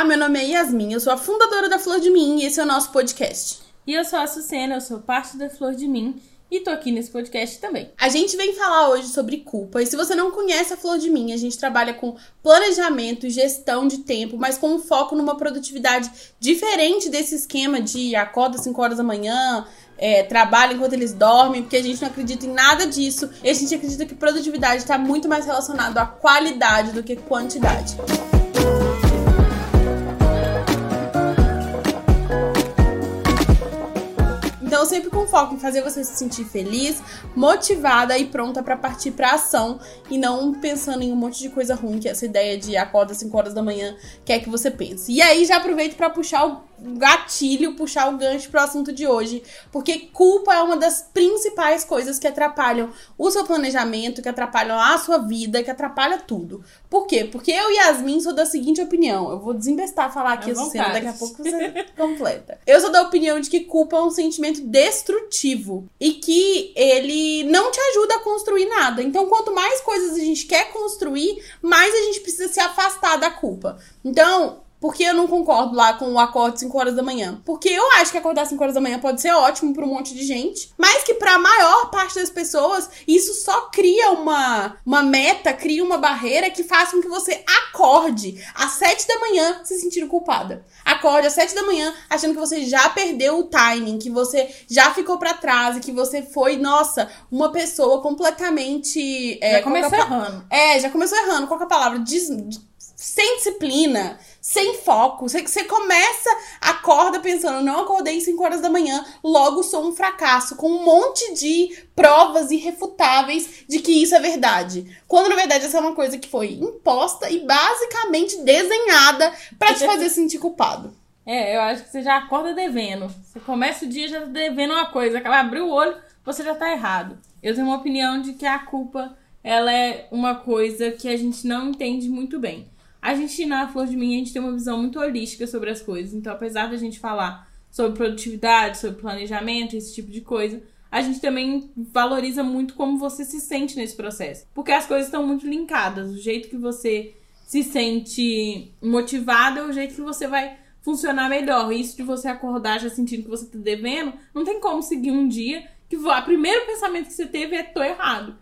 Olá, meu nome é Yasmin, eu sou a fundadora da Flor de Mim e esse é o nosso podcast. E eu sou a Sucena, eu sou parte da Flor de Mim e tô aqui nesse podcast também. A gente vem falar hoje sobre culpa. E se você não conhece a Flor de Mim, a gente trabalha com planejamento e gestão de tempo, mas com um foco numa produtividade diferente desse esquema de acorda 5 horas da manhã, é, trabalha enquanto eles dormem, porque a gente não acredita em nada disso. E a gente acredita que produtividade está muito mais relacionado à qualidade do que quantidade. Então, sempre com foco em fazer você se sentir feliz, motivada e pronta para partir para ação e não pensando em um monte de coisa ruim que essa ideia de acorda 5 horas da manhã quer que você pense. E aí já aproveito para puxar o gatilho, puxar o gancho pro assunto de hoje, porque culpa é uma das principais coisas que atrapalham o seu planejamento, que atrapalham a sua vida, que atrapalha tudo. Por quê? Porque eu e Yasmin sou da seguinte opinião. Eu vou desembestar falar aqui essa cena, daqui a pouco você completa. Eu sou da opinião de que culpa é um sentimento destrutivo e que ele não te ajuda a construir nada. Então, quanto mais coisas a gente quer construir, mais a gente precisa se afastar da culpa. Então, por que eu não concordo lá com o acorde 5 horas da manhã? Porque eu acho que acordar 5 horas da manhã pode ser ótimo para um monte de gente, mas que para a maior parte das pessoas isso só cria uma, uma meta, cria uma barreira que faz com que você acorde às 7 da manhã se sentindo culpada. Acorde às 7 da manhã achando que você já perdeu o timing, que você já ficou para trás e que você foi, nossa, uma pessoa completamente. É, já começou errando. É, já começou errando. Qual é a palavra? Des sem disciplina, sem foco. Você, começa, acorda pensando, não acordei 5 horas da manhã, logo sou um fracasso, com um monte de provas irrefutáveis de que isso é verdade. Quando na verdade essa é uma coisa que foi imposta e basicamente desenhada para te fazer sentir culpado. É, eu acho que você já acorda devendo. Você começa o dia já devendo uma coisa, acaba abrir o olho, você já tá errado. Eu tenho uma opinião de que a culpa ela é uma coisa que a gente não entende muito bem. A gente, na Flor de Mim, a gente tem uma visão muito holística sobre as coisas. Então, apesar da gente falar sobre produtividade, sobre planejamento, esse tipo de coisa, a gente também valoriza muito como você se sente nesse processo. Porque as coisas estão muito linkadas. O jeito que você se sente motivado é o jeito que você vai funcionar melhor. Isso de você acordar já sentindo que você tá devendo, não tem como seguir um dia que o primeiro pensamento que você teve é tô errado.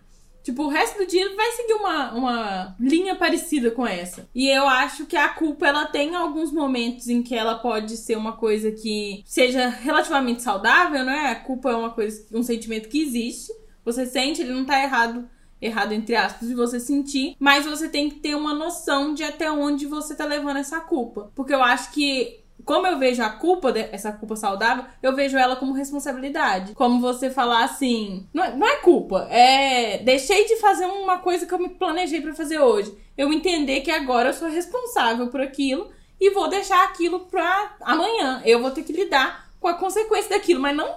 Tipo, o resto do dia vai seguir uma, uma linha parecida com essa. E eu acho que a culpa, ela tem alguns momentos em que ela pode ser uma coisa que seja relativamente saudável, né? A culpa é uma coisa, um sentimento que existe. Você sente, ele não tá errado errado entre aspas de você sentir, mas você tem que ter uma noção de até onde você tá levando essa culpa. Porque eu acho que como eu vejo a culpa, essa culpa saudável, eu vejo ela como responsabilidade. Como você falar assim, não é, não é culpa, é deixei de fazer uma coisa que eu me planejei para fazer hoje. Eu entender que agora eu sou responsável por aquilo e vou deixar aquilo pra amanhã. Eu vou ter que lidar com a consequência daquilo, mas não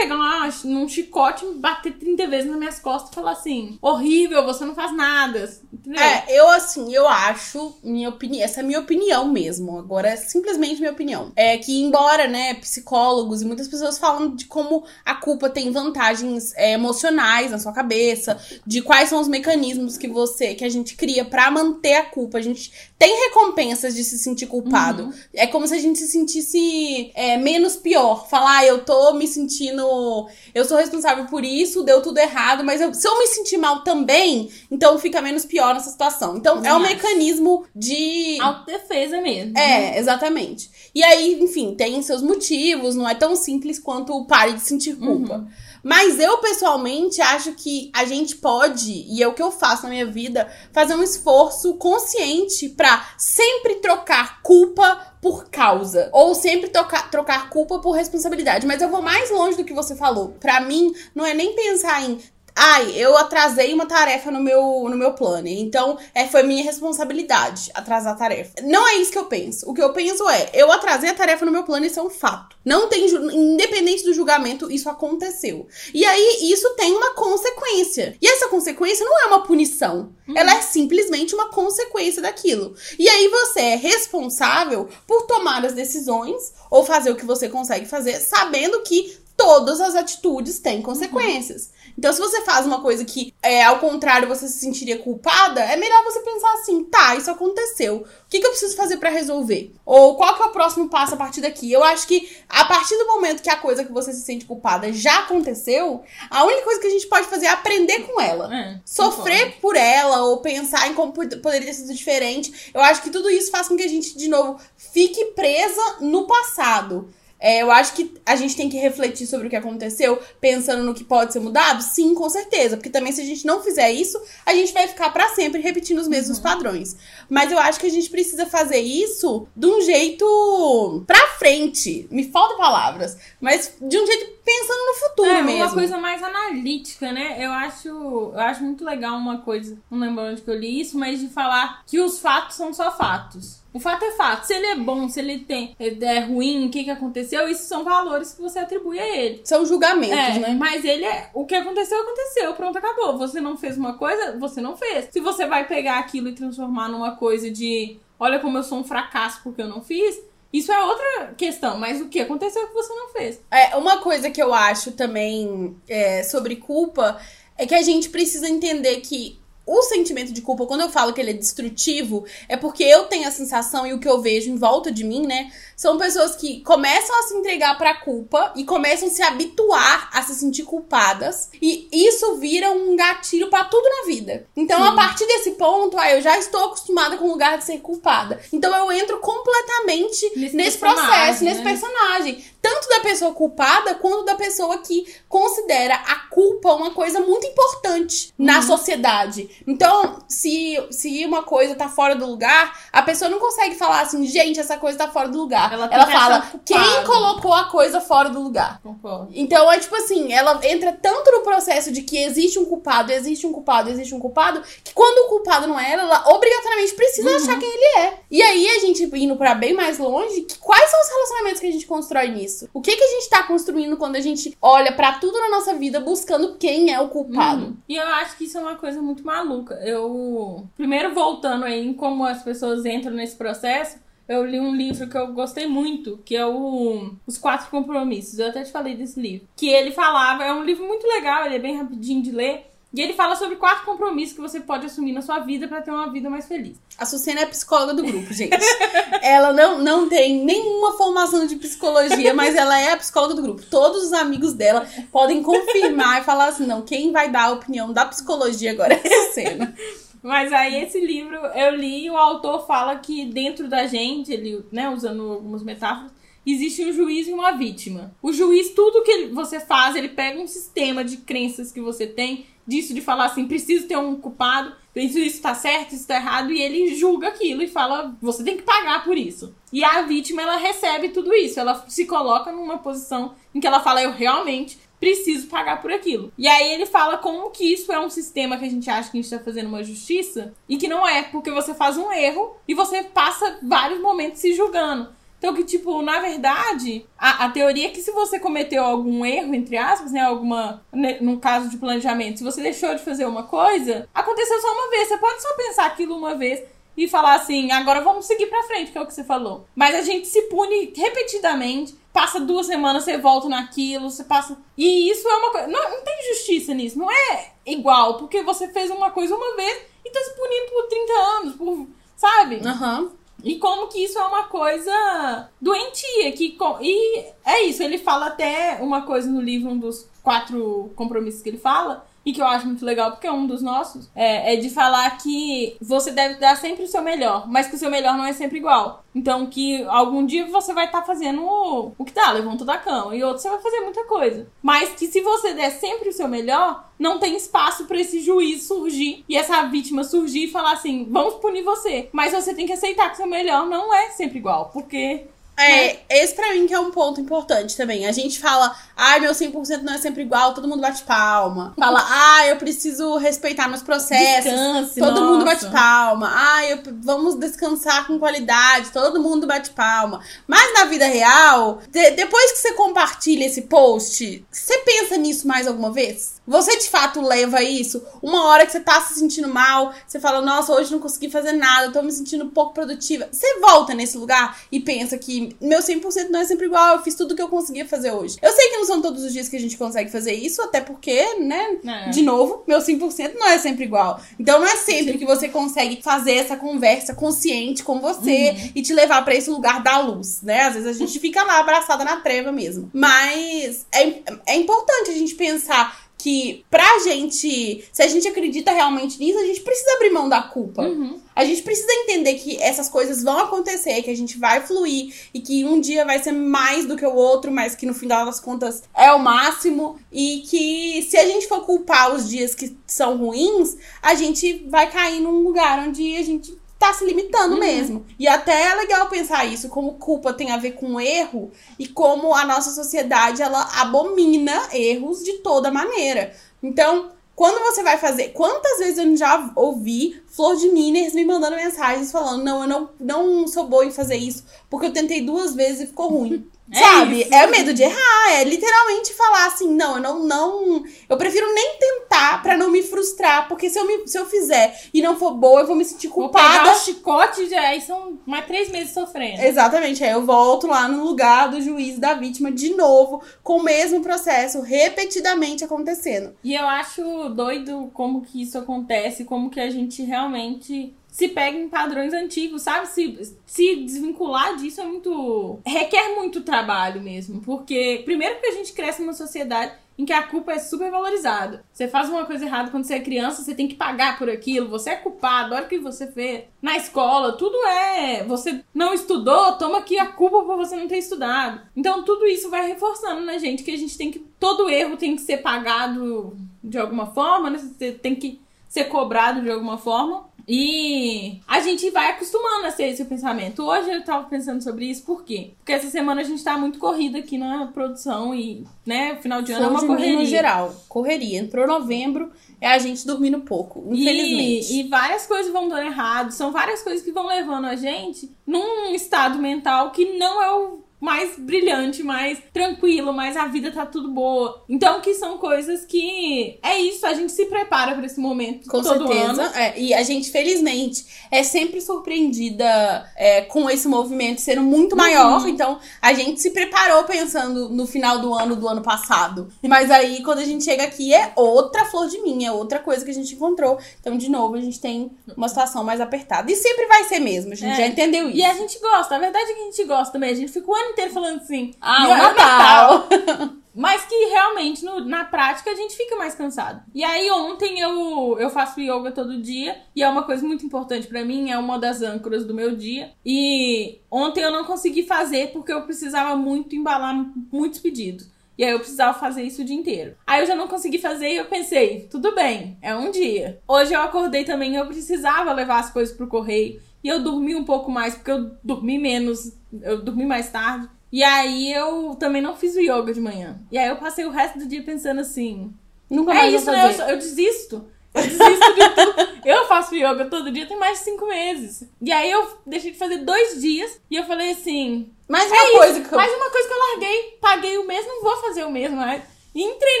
pegar uma, num chicote, bater 30 vezes nas minhas costas e falar assim: horrível, você não faz nada. Entendeu? É, eu assim, eu acho, minha opinião, essa é minha opinião mesmo. Agora é simplesmente minha opinião. É que, embora, né, psicólogos e muitas pessoas falam de como a culpa tem vantagens é, emocionais na sua cabeça, de quais são os mecanismos que você, que a gente cria para manter a culpa. A gente tem recompensas de se sentir culpado. Uhum. É como se a gente se sentisse é, menos pior. Falar, ah, eu tô me sentindo eu sou responsável por isso, deu tudo errado, mas eu, se eu me sentir mal também, então fica menos pior nessa situação. Então é um mecanismo de. Autodefesa mesmo. É, exatamente. E aí, enfim, tem seus motivos, não é tão simples quanto pare de sentir culpa. Uhum. Mas eu, pessoalmente, acho que a gente pode, e é o que eu faço na minha vida, fazer um esforço consciente para sempre trocar culpa por causa. Ou sempre trocar, trocar culpa por responsabilidade. Mas eu vou mais longe do que você falou. Para mim, não é nem pensar em Ai, eu atrasei uma tarefa no meu, no meu plano. Então, é, foi minha responsabilidade atrasar a tarefa. Não é isso que eu penso. O que eu penso é, eu atrasei a tarefa no meu plano, isso é um fato. Não tem, independente do julgamento, isso aconteceu. E aí, isso tem uma consequência. E essa consequência não é uma punição. Uhum. Ela é simplesmente uma consequência daquilo. E aí, você é responsável por tomar as decisões ou fazer o que você consegue fazer, sabendo que todas as atitudes têm consequências. Então, se você faz uma coisa que, é, ao contrário, você se sentiria culpada, é melhor você pensar assim: tá, isso aconteceu. O que, que eu preciso fazer para resolver? Ou qual que é o próximo passo a partir daqui? Eu acho que a partir do momento que a coisa que você se sente culpada já aconteceu, a única coisa que a gente pode fazer é aprender com ela. É, Sofrer concordo. por ela ou pensar em como pod- poderia ter sido diferente. Eu acho que tudo isso faz com que a gente, de novo, fique presa no passado. É, eu acho que a gente tem que refletir sobre o que aconteceu, pensando no que pode ser mudado? Sim, com certeza. Porque também, se a gente não fizer isso, a gente vai ficar pra sempre repetindo os mesmos padrões. Mas eu acho que a gente precisa fazer isso de um jeito pra frente. Me faltam palavras. Mas de um jeito pensando no futuro É, mesmo. uma coisa mais analítica, né? Eu acho, eu acho muito legal uma coisa, não lembro onde que eu li isso, mas de falar que os fatos são só fatos. O fato é fato. Se ele é bom, se ele tem é, é ruim, o que, que aconteceu, isso são valores que você atribui a ele. São julgamentos, É, né? mas ele é. O que aconteceu, aconteceu. Pronto, acabou. Você não fez uma coisa, você não fez. Se você vai pegar aquilo e transformar numa coisa de olha como eu sou um fracasso porque eu não fiz, isso é outra questão. Mas o que aconteceu que você não fez. É, uma coisa que eu acho também é, sobre culpa é que a gente precisa entender que o sentimento de culpa, quando eu falo que ele é destrutivo, é porque eu tenho a sensação e o que eu vejo em volta de mim, né? São pessoas que começam a se entregar pra culpa e começam a se habituar a se sentir culpadas. E isso vira um gatilho pra tudo na vida. Então, a partir desse ponto, ah, eu já estou acostumada com o lugar de ser culpada. Então, eu entro completamente Nesse nesse, processo, nesse né? personagem. Tanto da pessoa culpada quanto da pessoa que considera a culpa uma coisa muito importante na Uhum. sociedade. Então, se, se uma coisa tá fora do lugar, a pessoa não consegue falar assim, gente, essa coisa tá fora do lugar. Ela Ela, fala, quem colocou a coisa fora do lugar? Concordo. Então é tipo assim, ela entra tanto no processo de que existe um culpado, existe um culpado, existe um culpado, que quando o culpado não é ela, ela obrigatoriamente precisa achar quem ele é. E aí a gente indo pra bem mais longe, que quais são os relacionamentos que a gente constrói nisso? O que que a gente tá construindo quando a gente olha pra tudo na nossa vida buscando quem é o culpado? Uhum. E eu acho que isso é uma coisa muito maluca. Eu. Primeiro, voltando aí em como as pessoas entram nesse processo, eu li um livro que eu gostei muito, que é o Os Quatro Compromissos. Eu até te falei desse livro. Que ele falava, é um livro muito legal, ele é bem rapidinho de ler. E ele fala sobre quatro compromissos que você pode assumir na sua vida pra ter uma vida mais feliz. A Sucena é psicóloga do grupo, gente. ela não, não tem nenhuma formação de psicologia, mas ela é a psicóloga do grupo. Todos os amigos dela podem confirmar e falar assim: não, quem vai dar a opinião da psicologia agora é a Sucena. Mas aí esse livro eu li e o autor fala que dentro da gente, ele, né, usando algumas metáforas, existe um juiz e uma vítima. O juiz, tudo que você faz, ele pega um sistema de crenças que você tem, disso de falar assim, preciso ter um culpado, isso, isso tá certo, isso tá errado, e ele julga aquilo e fala, você tem que pagar por isso. E a vítima, ela recebe tudo isso, ela se coloca numa posição em que ela fala, eu realmente preciso pagar por aquilo. E aí ele fala como que isso é um sistema que a gente acha que a gente tá fazendo uma justiça e que não é, porque você faz um erro e você passa vários momentos se julgando. Então que, tipo, na verdade, a, a teoria é que se você cometeu algum erro, entre aspas, né, alguma, né, no caso de planejamento, se você deixou de fazer uma coisa, aconteceu só uma vez. Você pode só pensar aquilo uma vez e falar assim, agora vamos seguir pra frente, que é o que você falou. Mas a gente se pune repetidamente, passa duas semanas, você volta naquilo, você passa. E isso é uma coisa. Não, não tem justiça nisso, não é igual, porque você fez uma coisa uma vez e tá se punindo por 30 anos, por. Sabe? Aham. E como que isso é uma coisa doentia. Que, e é isso, ele fala até uma coisa no livro, um dos quatro compromissos que ele fala, e que eu acho muito legal, porque é um dos nossos, é, é de falar que você deve dar sempre o seu melhor, mas que o seu melhor não é sempre igual. Então que algum dia você vai estar fazendo o, o que dá, levanta da cama, e outro você vai fazer muita coisa. Mas que se você der sempre o seu melhor, não tem espaço pra esse juiz surgir e essa vítima surgir e falar assim: vamos punir você. Mas você tem que aceitar que o seu melhor não é sempre igual, porque. É, esse pra mim que é um ponto importante também. A gente fala, ai, meu 100% não é sempre igual, todo mundo bate palma. Fala, ah, eu preciso respeitar meus processos. Descanse, todo mundo nossa. bate palma. Ai, eu, vamos descansar com qualidade, todo mundo bate palma. Mas na vida real, de- depois que você compartilha esse post, você pensa nisso mais alguma vez? Você de fato leva isso? Uma hora que você tá se sentindo mal, você fala, nossa, hoje não consegui fazer nada, tô me sentindo pouco produtiva. Você volta nesse lugar e pensa que meu 100% não é sempre igual, eu fiz tudo que eu conseguia fazer hoje. Eu sei que não são todos os dias que a gente consegue fazer isso, até porque, né, É. de novo, meu 100% não é sempre igual. Então não é sempre que você consegue fazer essa conversa consciente com você e te levar pra esse lugar da luz, né? Às vezes a gente fica lá abraçada na treva mesmo. Mas é, é importante a gente pensar que pra gente, se a gente acredita realmente nisso, a gente precisa abrir mão da culpa. Uhum. A gente precisa entender que essas coisas vão acontecer, que a gente vai fluir e que um dia vai ser mais do que o outro, mas que no final das contas é o máximo. E que se a gente for culpar os dias que são ruins, a gente vai cair num lugar onde a gente tá se limitando mesmo. E até é legal pensar isso, como culpa tem a ver com erro e como a nossa sociedade ela abomina erros de toda maneira. Então, quando você vai fazer. Quantas vezes eu já ouvi Flor de Miners me mandando mensagens falando: não, eu não, não sou boa em fazer isso, porque eu tentei duas vezes e ficou ruim. É Sabe? isso. É o medo de errar, é literalmente falar assim: não, eu não, não. Eu prefiro nem tentar pra não me frustrar, porque se eu, me, se eu fizer e não for boa, eu vou me sentir Vou culpada. pegar o chicote e aí são mais três meses sofrendo. Exatamente, aí eu volto lá no lugar do juiz da vítima de novo, com o mesmo processo repetidamente acontecendo. E eu acho doido como que isso acontece, como que a gente realmente se pega em padrões antigos, sabe? Se, se desvincular disso é muito. requer muito trabalho mesmo. Porque, primeiro, que a gente cresce numa sociedade em que a culpa é super valorizada. Você faz uma coisa errada quando você é criança, você tem que pagar por aquilo, você é culpado, olha o que você fez. Na escola, tudo é. Você não estudou, toma aqui a culpa por você não ter estudado. Então, tudo isso vai reforçando na gente que a gente tem que. Todo erro tem que ser pagado de alguma forma, né? Você tem que ser cobrado de alguma forma. E a gente vai acostumando a ser esse pensamento. Hoje eu tava pensando sobre isso, por quê? Porque essa semana a gente tá muito corrida aqui na produção e, né, final de ano é uma Flor de mim, correria. no geral, correria. Entrou novembro, é a gente dormindo pouco, infelizmente. E, e várias coisas vão dando errado. São várias coisas que vão levando a gente num estado mental que não é o mais brilhante, mais tranquilo, mais a vida tá tudo boa. Então, que são coisas que é isso, a gente se prepara pra esse momento Com todo certeza. ano. é, e a gente, felizmente, é sempre surpreendida é, com esse movimento sendo muito maior. Então, a gente se preparou pensando no final do ano do ano passado. Mas aí, quando a gente chega aqui, é outra flor de mim, é outra coisa que a gente encontrou. Então, de novo, a gente tem uma situação mais apertada. E sempre vai ser mesmo, a gente É. já entendeu isso. E a gente gosta, a verdade é que a gente gosta também. A gente fica o ano inteiro falando assim. Ah, "E o olha Natal." Mas que realmente, no- na prática, a gente fica mais cansado. E aí, ontem eu, eu faço yoga todo dia. E é uma coisa muito importante pra mim. É uma das âncoras do meu dia. E ontem eu não consegui fazer porque eu precisava muito embalar muitos pedidos. E aí eu precisava fazer isso o dia inteiro. Aí eu já não consegui fazer e eu pensei, tudo bem, é um dia. Hoje eu acordei também, eu precisava levar as coisas pro correio. E eu dormi um pouco mais, porque eu dormi menos, eu dormi mais tarde. E aí eu também não fiz o yoga de manhã. E aí eu passei o resto do dia pensando assim. Nunca É mais isso, vou né? Eu, eu desisto. Eu desisto de tudo. Eu faço yoga todo dia tem mais de cinco meses. E aí eu deixei de fazer dois dias e eu falei assim. Mas É uma isso, coisa que eu... mais uma coisa que eu larguei, paguei o mesmo, não vou fazer o mesmo, né? E entrei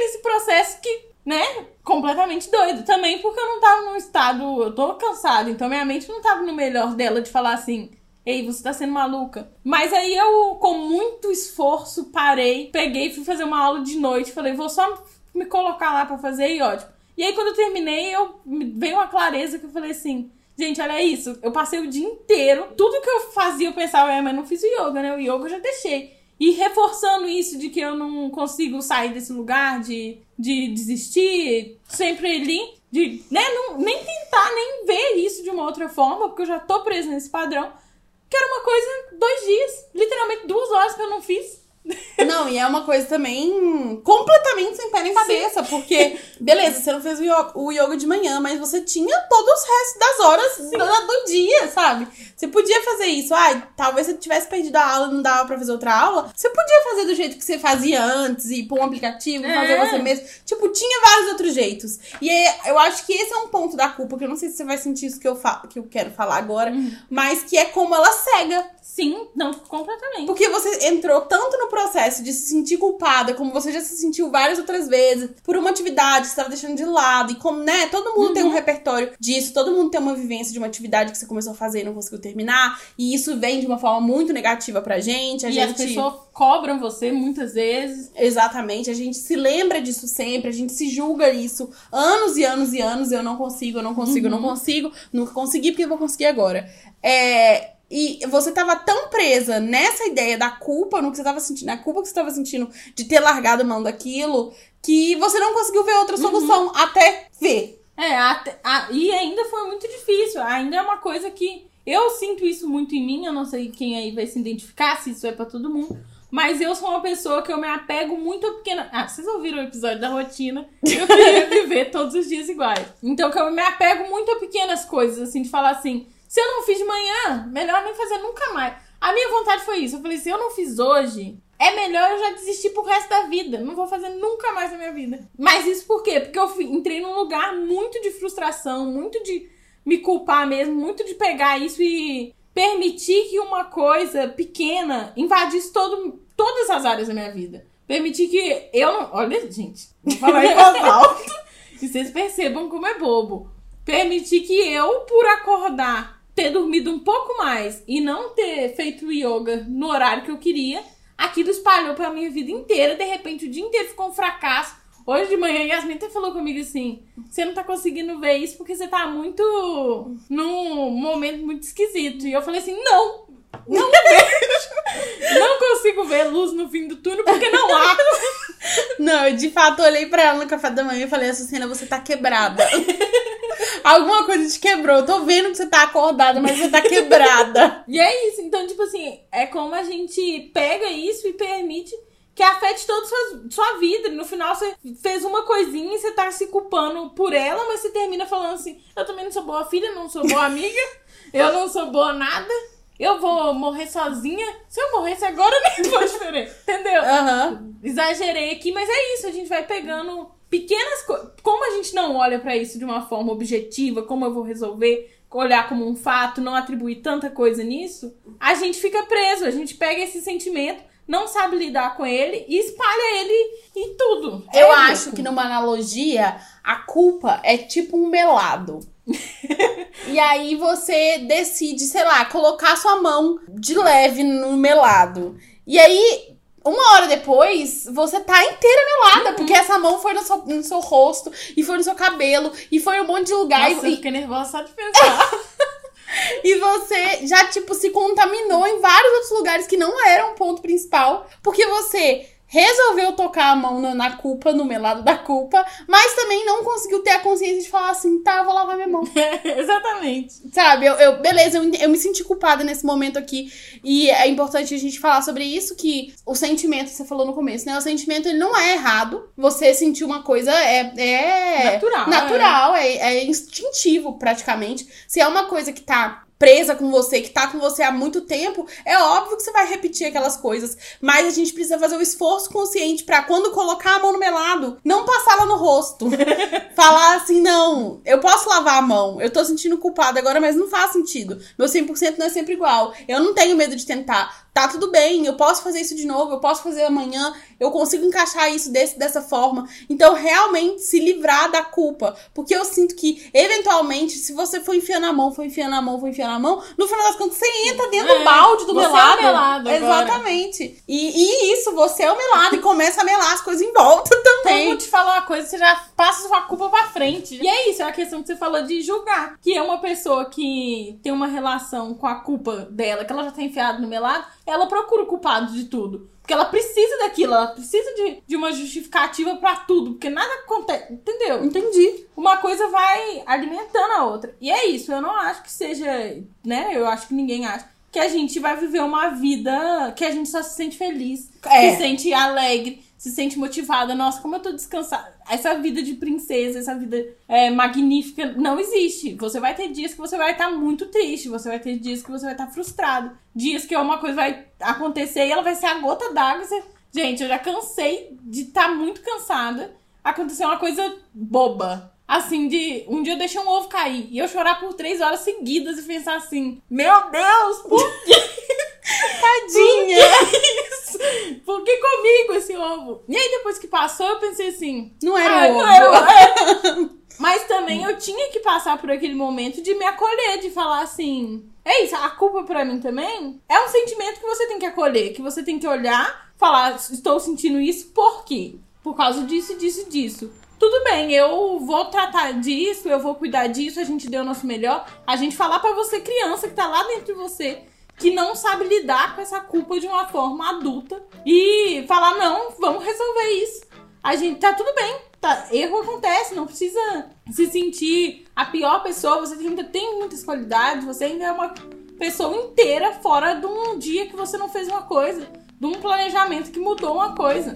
nesse processo que, né, completamente doido. Também porque eu não tava num estado, eu tô cansada, então minha mente não tava no melhor dela de falar assim, ei, você tá sendo maluca. Mas aí eu, com muito esforço, parei, peguei, fui fazer uma aula de noite, falei, vou só me colocar lá pra fazer e ótimo. E aí quando eu terminei, eu veio uma clareza que eu falei assim, Gente, olha isso. Eu passei o dia inteiro. Tudo que eu fazia, eu pensava, é, mas não fiz o yoga, né? O yoga eu já deixei. E reforçando isso de que eu não consigo sair desse lugar, de, de desistir, sempre ali, de né, não, nem tentar, nem ver isso de uma outra forma, porque eu já tô presa nesse padrão. Que era uma coisa, dois dias, literalmente duas horas que eu não fiz. Não, e é uma coisa também completamente sem pé nem cabeça, porque, beleza, você não fez o yoga, o yoga de manhã, mas você tinha todos os restos das horas do, do dia, sabe? Você podia fazer isso. Ah, talvez você tivesse perdido a aula e não dava pra fazer outra aula. Você podia fazer do jeito que você fazia antes, ir pra um aplicativo, É. fazer você mesmo. Tipo, tinha vários outros jeitos. E aí, eu acho que esse é um ponto da culpa, que eu não sei se você vai sentir isso que eu, que eu quero falar agora, mas que é como ela cega. Sim, não, completamente. Porque você entrou tanto no no processo de se sentir culpada, como você já se sentiu várias outras vezes, por uma atividade que você estava deixando de lado, e como, né, todo mundo tem um repertório disso, todo mundo tem uma vivência de uma atividade que você começou a fazer e não conseguiu terminar, e isso vem de uma forma muito negativa pra gente. A e gente as pessoas cobram você muitas vezes. Exatamente, a gente se lembra disso sempre, a gente se julga isso anos e anos e anos. Eu não consigo, eu não consigo, eu não consigo, nunca consegui porque eu vou conseguir agora. É, e você tava tão presa nessa ideia da culpa, no que você tava sentindo, na culpa que você tava sentindo de ter largado a mão daquilo, que você não conseguiu ver outra solução até ver. É, até- a- e ainda foi muito difícil. Ainda é uma coisa que eu sinto isso muito em mim. Eu não sei quem aí vai se identificar, se isso é pra todo mundo. Mas eu sou uma pessoa que eu me apego muito a pequena. Ah, vocês ouviram o episódio da rotina? Eu queria viver todos os dias iguais. Então que eu me apego muito a pequenas coisas, assim, de falar assim: se eu não fiz de manhã, melhor nem fazer nunca mais. A minha vontade foi isso. Eu falei: se eu não fiz hoje, é melhor eu já desistir pro resto da vida. Não vou fazer nunca mais na minha vida. Mas isso por quê? Porque eu fui- entrei num lugar muito de frustração, muito de me culpar mesmo, muito de pegar isso e permitir que uma coisa pequena invadisse todo, todas as áreas da minha vida. Permitir que eu não. Olha, gente, vou falar em voz alta. E vocês percebam como é bobo. Permitir que eu, por acordar, ter dormido um pouco mais e não ter feito yoga no horário que eu queria, aquilo espalhou pra minha vida inteira. De repente, o dia inteiro ficou um fracasso. Hoje de manhã, Yasmin até falou comigo assim: você não tá conseguindo ver isso porque você tá muito. num momento muito esquisito. E eu falei assim: não! Não vejo! não consigo ver luz no fim do túnel porque não há! Não, eu de fato olhei pra ela no café da manhã e falei, Açucena, você tá quebrada. Alguma coisa te quebrou. Eu tô vendo que você tá acordada, mas você tá quebrada. E é isso. Então, tipo assim, é como a gente pega isso e permite que afete toda a sua, sua vida. No final, você fez uma coisinha e você tá se culpando por ela, mas você termina falando assim: eu também não sou boa filha, não sou boa amiga, eu não sou boa nada. Eu vou morrer sozinha. Se eu morresse agora, nem faz diferença. Entendeu? Aham. Exagerei aqui, mas é isso. A gente vai pegando pequenas coisas. Como a gente não olha pra isso de uma forma objetiva, como eu vou resolver, olhar como um fato, não atribuir tanta coisa nisso, a gente fica preso. A gente pega esse sentimento, não sabe lidar com ele e espalha ele em tudo. Eu É acho que numa analogia, a culpa é tipo um melado. e aí você decide, sei lá, colocar sua mão de leve no melado. E aí, uma hora depois, você tá inteira melada, porque essa mão foi no seu, no seu rosto, e foi no seu cabelo, e foi um monte de lugar. Nossa, e, eu fiquei nervosa só de pensar. e você já, tipo, se contaminou em vários outros lugares que não eram o ponto principal, porque você resolveu tocar a mão na, na culpa, no melado da culpa, mas também não conseguiu ter a consciência de falar assim, tá, vou lavar minha mão. Exatamente. Sabe, eu, eu- beleza, eu, eu me senti culpada nesse momento aqui. E é importante a gente falar sobre isso, que o sentimento, você falou no começo, né? O sentimento, ele não é errado. Você sentir uma coisa é... é Natural, Natural, é, é instintivo, praticamente. Se é uma coisa que tá presa com você, que tá com você há muito tempo, é óbvio que você vai repetir aquelas coisas. Mas a gente precisa fazer o esforço consciente pra quando colocar a mão no melado, não passar lá no rosto. Falar assim, não, eu posso lavar a mão, eu tô sentindo culpada agora, mas não faz sentido. Meu 100% não é sempre igual. Eu não tenho medo de tentar. Tá tudo bem, eu posso fazer isso de novo, eu posso fazer amanhã, eu consigo encaixar isso desse, dessa forma. Então, realmente, se livrar da culpa. Porque eu sinto que, eventualmente, se você for enfiando a mão, for enfiando a mão, for enfiando a mão, no final das contas, você entra dentro É, do balde do você é o melado. melado. Exatamente. E, e isso, você é o melado e começa a melar as coisas em volta também. mundo te falou uma coisa, você já passa sua culpa pra frente. E é isso, é a questão que você falou de julgar. Que é uma pessoa que tem uma relação com a culpa dela, que ela já tá enfiada no melado, ela procura o culpado de tudo. Porque ela precisa daquilo, ela precisa de, de uma justificativa pra tudo. Porque nada acontece, entendeu? Entendi. Uma coisa vai alimentando a outra. E é isso, eu não acho que seja, né? Eu acho que ninguém acha. Que a gente vai viver uma vida que a gente só se sente feliz, É. se sente alegre, se sente motivada. Nossa, como eu tô descansada. Essa vida de princesa, essa vida é, magnífica, não existe. Você vai ter dias que você vai estar muito triste, você vai ter dias que você vai estar frustrado. Dias que uma coisa vai acontecer e ela vai ser a gota d'água. Você... Gente, eu já cansei de estar muito cansada. Aconteceu uma coisa boba. Assim, de. Um dia eu deixei um ovo cair e eu chorar por três horas seguidas e pensar assim: Meu Deus, por Tadinha. Isso? Por que novo. E aí, depois que passou, eu pensei assim. Não era ah, o não ovo. era é. Mas também eu tinha que passar por aquele momento de me acolher, de falar assim. É isso, a culpa pra mim também é um sentimento que você tem que acolher, que você tem que olhar, falar, estou sentindo isso, por quê? Por causa disso, disso, disso. Tudo bem, eu vou tratar disso, eu vou cuidar disso, a gente deu o nosso melhor. A gente falar pra você, criança, que tá lá dentro de você, que não sabe lidar com essa culpa de uma forma adulta e falar, não, vamos resolver isso. A gente tá tudo bem, tá, erro acontece, não precisa se sentir a pior pessoa, você ainda tem muitas qualidades, você ainda é uma pessoa inteira fora de um dia que você não fez uma coisa, de um planejamento que mudou uma coisa.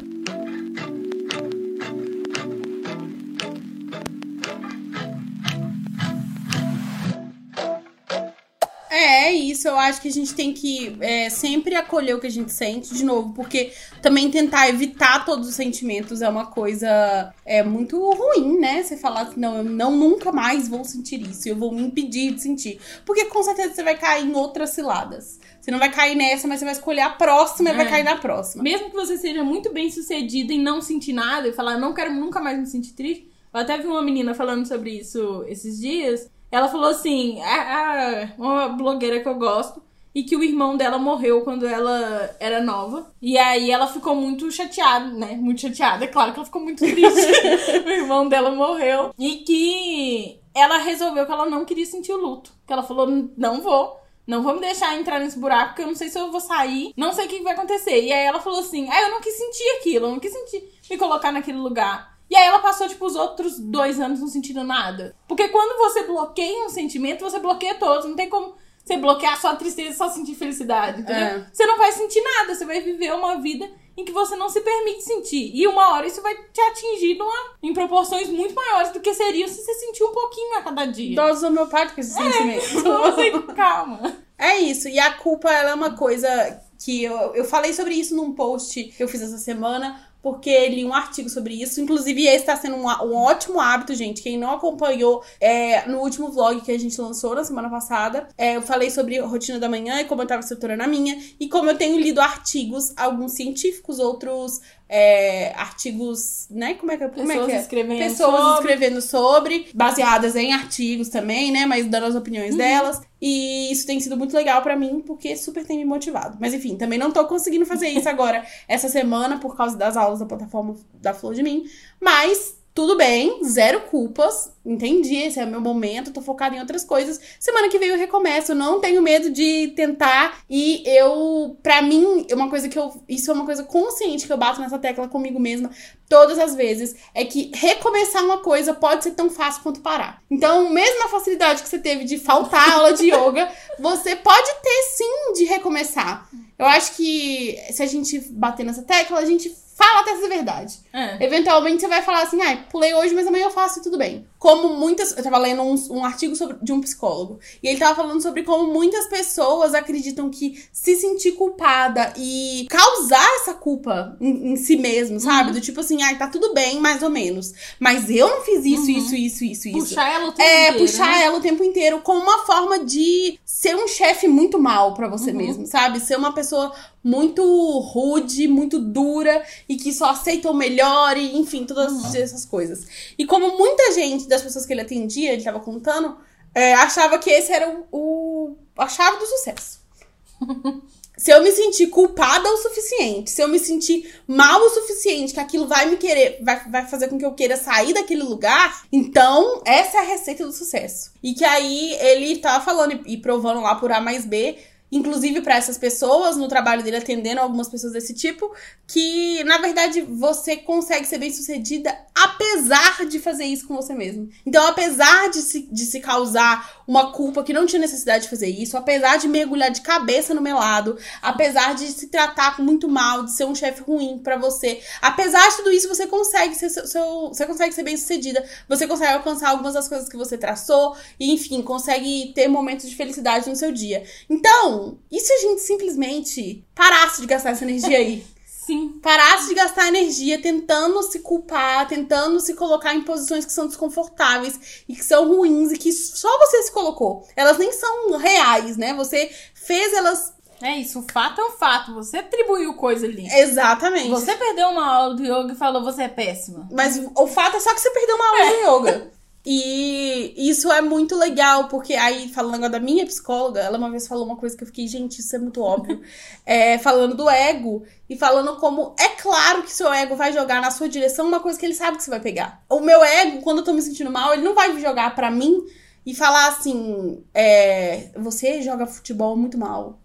É, é isso. Eu acho que a gente tem que é, sempre acolher o que a gente sente, de novo, porque também tentar evitar todos os sentimentos é uma coisa é, muito ruim, né? Você falar assim, não, eu não nunca mais vou sentir isso, eu vou me impedir de sentir. Porque com certeza você vai cair em outras ciladas. Você não vai cair nessa, mas você vai escolher a próxima e vai É. cair na próxima. Mesmo que você seja muito bem sucedida em não sentir nada e falar, não quero nunca mais me sentir triste. Eu até vi uma menina falando sobre isso esses dias. Ela falou assim: a, a- uma blogueira que eu gosto, e que o irmão dela morreu quando ela era nova. E aí ela ficou muito chateada, né? Muito chateada. É claro que ela ficou muito triste. o irmão dela morreu. E que ela resolveu que ela não queria sentir o luto. Que ela falou: não vou. Não vou me deixar entrar nesse buraco, porque eu não sei se eu vou sair, não sei o que vai acontecer. E aí ela falou assim: ah, eu não quis sentir aquilo, eu não quis sentir me colocar naquele lugar. E aí ela passou, tipo, os outros dois anos não sentindo nada. Porque quando você bloqueia um sentimento, você bloqueia todos. Não tem como você bloquear só a tristeza e só sentir felicidade, entendeu? É. Você não vai sentir nada, você vai viver uma vida em que você não se permite sentir. E uma hora isso vai te atingir numa, em proporções muito maiores do que seria se você sentir um pouquinho a cada dia. Doses homeopáticas de sentimentos. Então, assim, calma. É isso. E a culpa, ela é uma coisa que eu, eu falei sobre isso num post que eu fiz essa semana, porque li um artigo sobre isso. Inclusive, esse tá sendo um, um ótimo hábito, gente. Quem não acompanhou é, no último vlog que a gente lançou na semana passada, é, eu falei sobre rotina da manhã e como eu tava estruturando a minha. E como eu tenho lido artigos, alguns científicos, outros é, artigos, né? Como é que, como é, Pessoas que é? escrevendo Pessoas sobre. escrevendo sobre, baseadas em artigos também, né? Mas dando as opiniões delas. E isso tem sido muito legal pra mim, porque super tem me motivado. Mas enfim, também não tô conseguindo fazer isso agora, essa semana, por causa das aulas da plataforma da Flor de Mim. Mas tudo bem, zero culpas. Entendi, esse é o meu momento, tô focada em outras coisas. Semana que vem eu recomeço, não tenho medo de tentar. E eu, pra mim, é uma coisa que eu. Isso é uma coisa consciente que eu bato nessa tecla comigo mesma todas as vezes. É que recomeçar uma coisa pode ser tão fácil quanto parar. Então, mesmo na facilidade que você teve de faltar a aula de yoga, você pode ter sim de recomeçar. Eu acho que se a gente bater nessa tecla, a gente fala até ser verdade. É. Eventualmente você vai falar assim, ai, pulei hoje, mas amanhã eu faço e tudo bem. Como muitas. Eu tava lendo um, um artigo sobre, de um psicólogo. E ele tava falando sobre como muitas pessoas acreditam que se sentir culpada e causar essa culpa em, em si mesmo, sabe? Do tipo assim, ai, tá tudo bem, mais ou menos. Mas eu não fiz isso, isso, isso, isso, isso. Puxar ela o tempo É, inteiro, puxar né? ela o tempo inteiro como uma forma de ser um chefe muito mal pra você Uhum. mesmo, sabe? Ser uma pessoa muito rude, muito dura e que só aceita o melhor e, enfim, todas Uhum. essas coisas. E como muita gente das pessoas que ele atendia, ele tava contando, é, achava que esse era o, o- a chave do sucesso. Se eu me sentir culpada o suficiente, se eu me sentir mal o suficiente, que aquilo vai me querer, vai, vai fazer com que eu queira sair daquele lugar, então essa é a receita do sucesso. E que aí ele tava falando e, e provando lá por A mais B, inclusive pra essas pessoas, no trabalho dele atendendo algumas pessoas desse tipo, que na verdade você consegue ser bem sucedida apesar de fazer isso com você mesmo. Então, apesar de se, de se causar uma culpa que não tinha necessidade de fazer isso, apesar de mergulhar de cabeça no melado, apesar de se tratar muito mal, de ser um chefe ruim pra você, apesar de tudo isso, você consegue ser seu, seu- você consegue ser bem sucedida, você consegue alcançar algumas das coisas que você traçou, e enfim, consegue ter momentos de felicidade no seu dia. Então, e se a gente simplesmente parasse de gastar essa energia aí? Sim. parasse de gastar energia tentando se culpar, tentando se colocar em posições que são desconfortáveis e que são ruins e que só você se colocou. Elas nem são reais, né? Você fez elas É isso, o fato é um fato. Você atribuiu coisa ali. Exatamente. Você perdeu uma aula de yoga e falou você é péssima. Mas o fato é só que você perdeu uma aula de yoga. E isso é muito legal, porque aí, falando agora da minha psicóloga, ela uma vez falou uma coisa que eu fiquei, gente, isso é muito óbvio. É, falando do ego e falando como é claro que seu ego vai jogar na sua direção uma coisa que ele sabe que você vai pegar. O meu ego, quando eu tô me sentindo mal, ele não vai jogar pra mim e falar assim: é, você joga futebol muito mal.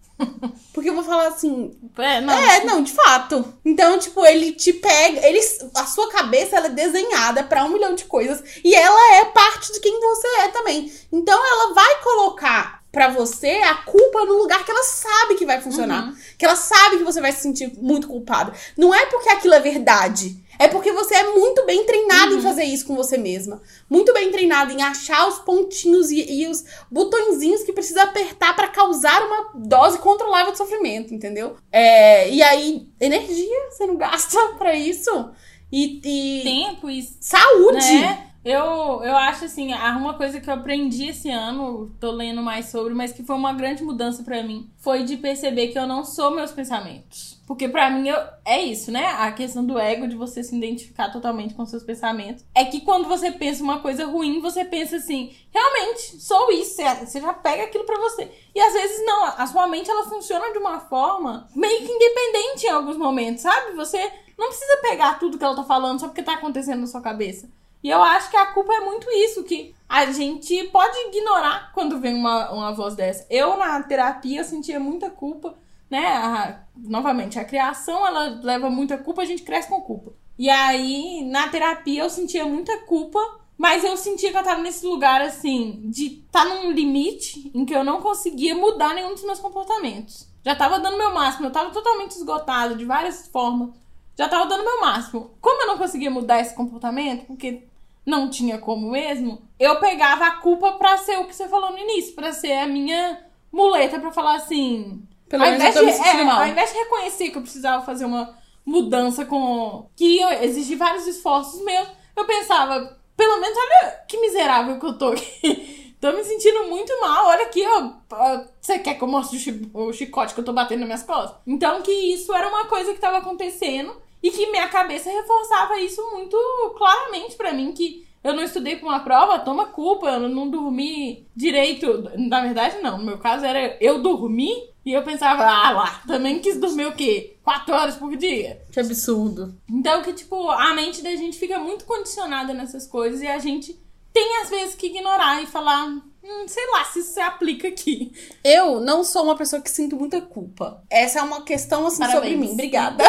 Porque eu vou falar assim. É, não. É, não, de fato. Então, tipo, ele te pega. Ele, a sua cabeça ela é desenhada pra um milhão de coisas. E ela é parte de quem você é também. Então, ela vai colocar pra você a culpa no lugar que ela sabe que vai funcionar. Que ela sabe que você vai se sentir muito culpada. Não é porque aquilo é verdade. É porque você é muito bem treinado em fazer isso com você mesma. Muito bem treinado em achar os pontinhos e, e os botõezinhos que precisa apertar pra causar uma dose controlável de sofrimento, entendeu? É, e aí, energia, você não gasta pra isso. E, e Tempo e saúde. né? Eu, eu acho assim, uma coisa que eu aprendi esse ano, tô lendo mais sobre, mas que foi uma grande mudança pra mim, foi de perceber que eu não sou meus pensamentos. Porque pra mim eu, é isso, né? A questão do ego, de você se identificar totalmente com seus pensamentos. É que quando você pensa uma coisa ruim, você pensa assim, realmente, sou isso. Você- já pega aquilo pra você. E às vezes não, a sua mente ela funciona de uma forma meio que independente em alguns momentos, sabe? Você não precisa pegar tudo que ela tá falando só porque tá acontecendo na sua cabeça. E eu acho que a culpa é muito isso, que a gente pode ignorar quando vem uma, uma voz dessa. Eu, na terapia, sentia muita culpa, né? A- novamente, a criação, ela leva muita culpa, a gente cresce com culpa. E aí, na terapia, eu sentia muita culpa, mas eu sentia que eu tava nesse lugar, assim, de estar tá num limite em que eu não conseguia mudar nenhum dos meus comportamentos. Já tava dando meu máximo, eu tava totalmente esgotado de várias formas já tava dando meu máximo. Como eu não conseguia mudar esse comportamento, porque não tinha como mesmo, eu pegava a culpa pra ser o que você falou no início, pra ser a minha muleta pra falar assim. Pelo ao menos eu invés de- é, mal. Ao invés de reconhecer que eu precisava fazer uma mudança com. que eu exigir vários esforços meus, eu pensava, pelo menos olha que miserável que eu tô aqui. Tô me sentindo muito mal. Olha aqui, ó. Você quer que eu mostre o chicote que eu tô batendo nas minhas costas? Então, que isso era uma coisa que tava acontecendo e que minha cabeça reforçava isso muito claramente pra mim. Que eu não estudei pra uma prova, toma culpa. Eu não dormi direito. Na verdade, não. No meu caso, era eu dormi e eu pensava, ah lá, também quis dormir o quê? Quatro horas por dia? Que absurdo. Então que, tipo, a mente da gente fica muito condicionada nessas coisas e a gente tem, às vezes, que ignorar e falar, hum, sei lá, se isso se aplica aqui. Eu não sou uma pessoa que sinto muita culpa. Essa é uma questão assim Parabéns. sobre mim. Obrigada.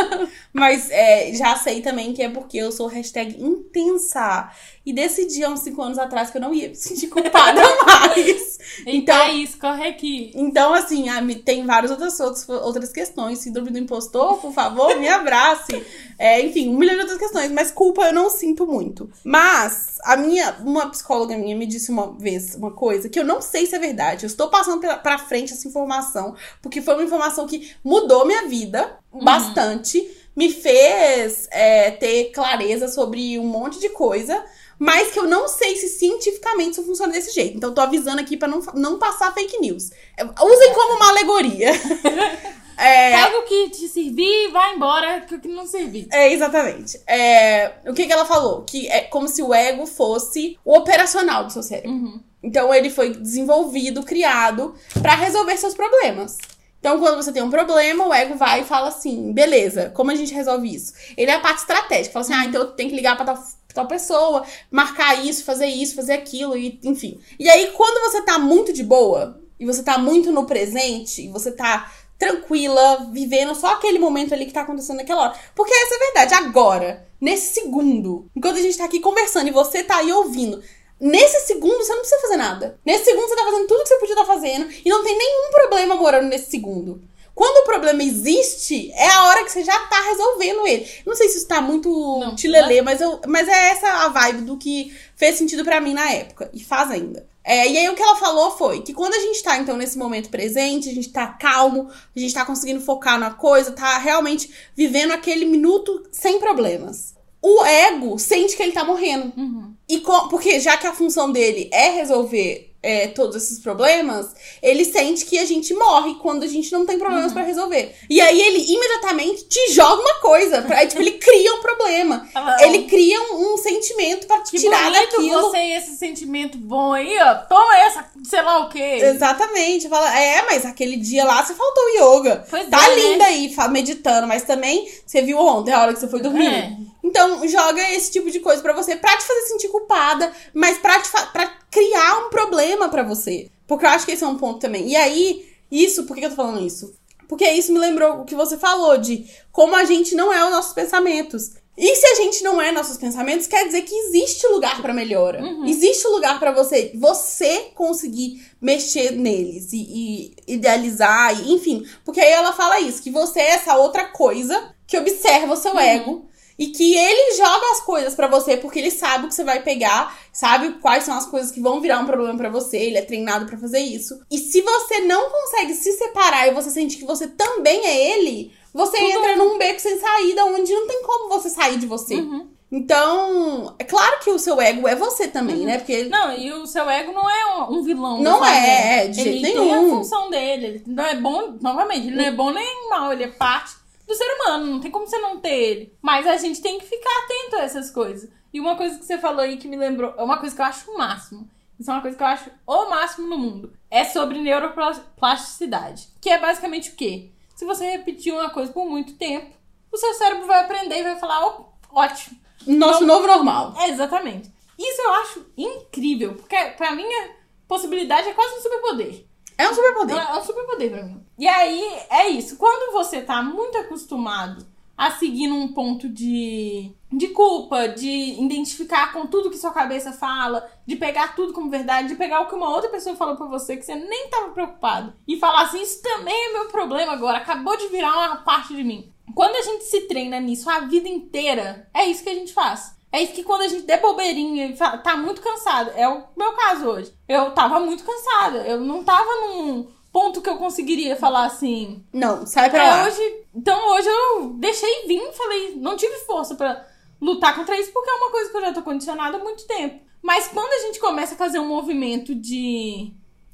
Mas é, já sei também que é porque eu sou hashtag intensa. E decidi há uns 5 anos atrás que eu não ia me sentir culpada mais. Então, é isso, corre aqui. Então, assim, tem várias outras, outras, outras questões. Síndrome do impostor, por favor, me abrace. É, enfim, um milhão de outras questões. Mas culpa eu não sinto muito. Mas a minha, uma psicóloga minha me disse uma vez uma coisa que eu não sei se é verdade. Eu estou passando pra frente essa informação, porque foi uma informação que mudou minha vida bastante. Me fez é, ter clareza sobre um monte de coisa. Mas que eu não sei se cientificamente isso funciona desse jeito. Então, eu tô avisando aqui pra não, não passar fake news. É, Usem como uma alegoria. É, Pega o que te servir e vai embora que o que não servir. é, exatamente. É, o que, que ela falou? Que é como se o ego fosse o operacional do seu cérebro. Uhum. Então ele foi desenvolvido, criado pra resolver seus problemas. Então, quando você tem um problema, o ego vai e fala assim: beleza, como a gente resolve isso? Ele é a parte estratégica, fala assim: ah, então eu tenho que ligar pra tal, tal pessoa, marcar isso, fazer isso, fazer aquilo, e, enfim. E aí, quando você tá muito de boa, e você tá muito no presente, e você tá tranquila, vivendo só aquele momento ali que tá acontecendo naquela hora. Porque essa é a verdade, agora, nesse segundo, enquanto a gente tá aqui conversando e você tá aí ouvindo, Nesse segundo, você não precisa fazer nada. Nesse segundo, você tá fazendo tudo que você podia estar fazendo e não tem nenhum problema morando nesse segundo. Quando o problema existe, é a hora que você já tá resolvendo ele. Não sei se isso tá muito Não, tilelê, mas, eu, mas é essa a vibe do que fez sentido pra mim na época. E faz ainda. É, e aí o que ela falou foi que quando a gente tá, então, nesse momento presente, a gente tá calmo, a gente tá conseguindo focar na coisa, tá realmente vivendo aquele minuto sem problemas. O ego sente que ele tá morrendo. Uhum. E co- porque já que a função dele é resolver é, todos esses problemas, ele sente que a gente morre quando a gente não tem problemas pra resolver. E aí ele imediatamente te joga uma coisa. Pra, tipo, ele cria um problema. Fala, Ele cria um, um sentimento pra te Que tirar daquilo. você esse sentimento bom aí, ó. Toma essa, sei lá o quê. Exatamente. Fala, é, mas aquele dia lá você faltou yoga. Pois tá é, né? linda aí, fa- meditando, mas também você viu ontem a hora que você foi dormir. É. Então, joga esse tipo de coisa pra você, pra te fazer sentir culpada, mas pra, te pra criar um problema pra você. Porque eu acho que esse é um ponto também. E aí, isso, por que eu tô falando isso? Porque isso me lembrou o que você falou, de como a gente não é os nossos pensamentos. E se a gente não é nossos pensamentos, quer dizer que existe lugar pra melhora. Existe lugar pra você, você conseguir mexer neles e, e idealizar, e, enfim. Porque aí ela fala isso, que você é essa outra coisa que observa o seu ego e que ele joga as coisas pra você porque ele sabe o que você vai pegar, sabe quais são as coisas que vão virar um problema pra você, ele é treinado pra fazer isso. E se você não consegue se separar e você sente que você também é ele, você entra num beco sem saída onde não tem como você sair de você. Uhum. Então, é claro que o seu ego é você também, né? Porque ele Não, e o seu ego não é um- vilão. Não é, vida. de ele jeito tem a nenhum. função dele. Ele não é bom, novamente, ele não é bom nem mal, ele é parte do ser humano. Não tem como você não ter ele. Mas a gente tem que ficar atento a essas coisas. E uma coisa que você falou aí que me lembrou, é uma coisa que eu acho o máximo. Isso é uma coisa que eu acho o máximo no mundo. É sobre neuroplasticidade. Que é basicamente o quê? Se você repetir uma coisa por muito tempo, o seu cérebro vai aprender e vai falar, "Ó, ótimo. nosso novo normal. É, exatamente. Isso eu acho incrível, porque pra mim a possibilidade é quase um superpoder. É um superpoder. É um superpoder pra mim. E aí é isso. Quando você tá muito acostumado a seguir num ponto de, de culpa, de identificar com tudo que sua cabeça fala, de pegar tudo como verdade, de pegar o que uma outra pessoa falou pra você que você nem tava preocupado e falar assim: Isso também é meu problema agora, acabou de virar uma parte de mim. Quando a gente se treina nisso a vida inteira, é isso que a gente faz. É isso que quando a gente der bobeirinha e fala, tá muito cansado. É o meu caso hoje. Eu tava muito cansada. Eu não tava num ponto que eu conseguiria falar assim. Não, sai pra É, lá. hoje, então hoje eu deixei vir, falei, não tive força pra lutar contra isso porque é uma coisa que eu já tô condicionada há muito tempo. Mas quando a gente começa a fazer um movimento de